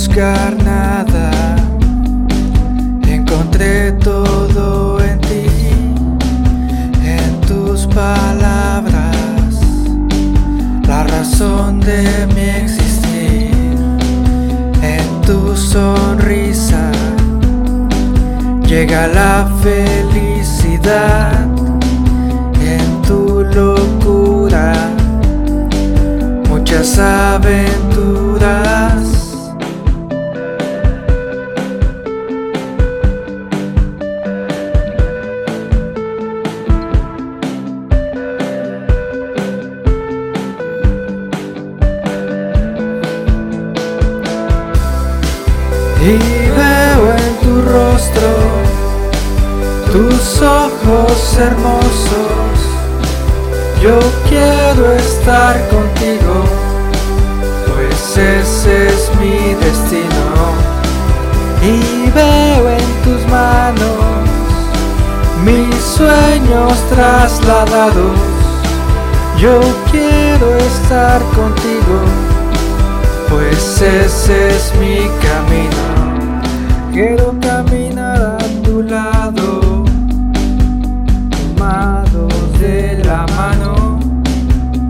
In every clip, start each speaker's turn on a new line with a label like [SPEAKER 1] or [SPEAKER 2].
[SPEAKER 1] Buscar nada, encontré todo en ti, en tus palabras, la razón de mi existir, en tu sonrisa, llega la felicidad, Y veo en tu rostro tus ojos hermosos. Yo quiero estar contigo, pues ese es mi destino. Y veo en tus manos mis sueños trasladados. Yo quiero estar contigo pues ese es mi camino. Quiero caminar a tu lado, tomados de la mano,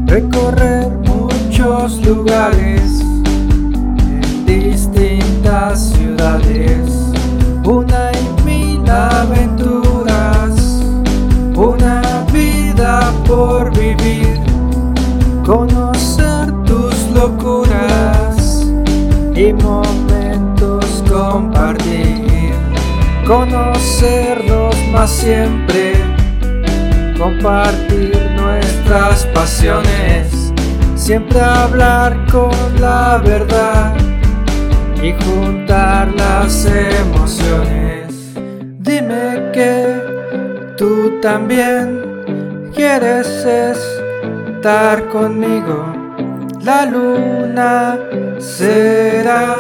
[SPEAKER 1] recorrer muchos lugares en distintas ciudades, una conocernos más siempre, compartir nuestras pasiones, siempre hablar con la verdad y juntar las emociones. Dime que tú también quieres estar conmigo. La luna será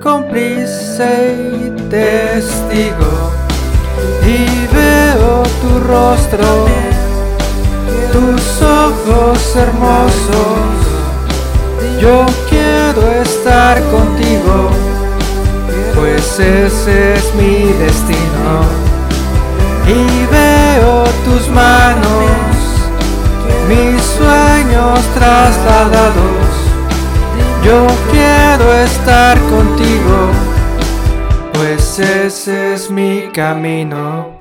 [SPEAKER 1] cómplice y testigo. Y veo tu rostro, tus ojos hermosos. Yo quiero estar contigo, pues ese es mi destino. Y veo tus manos mis sueños trasladados. Yo quiero estar contigo, pues ese es mi camino.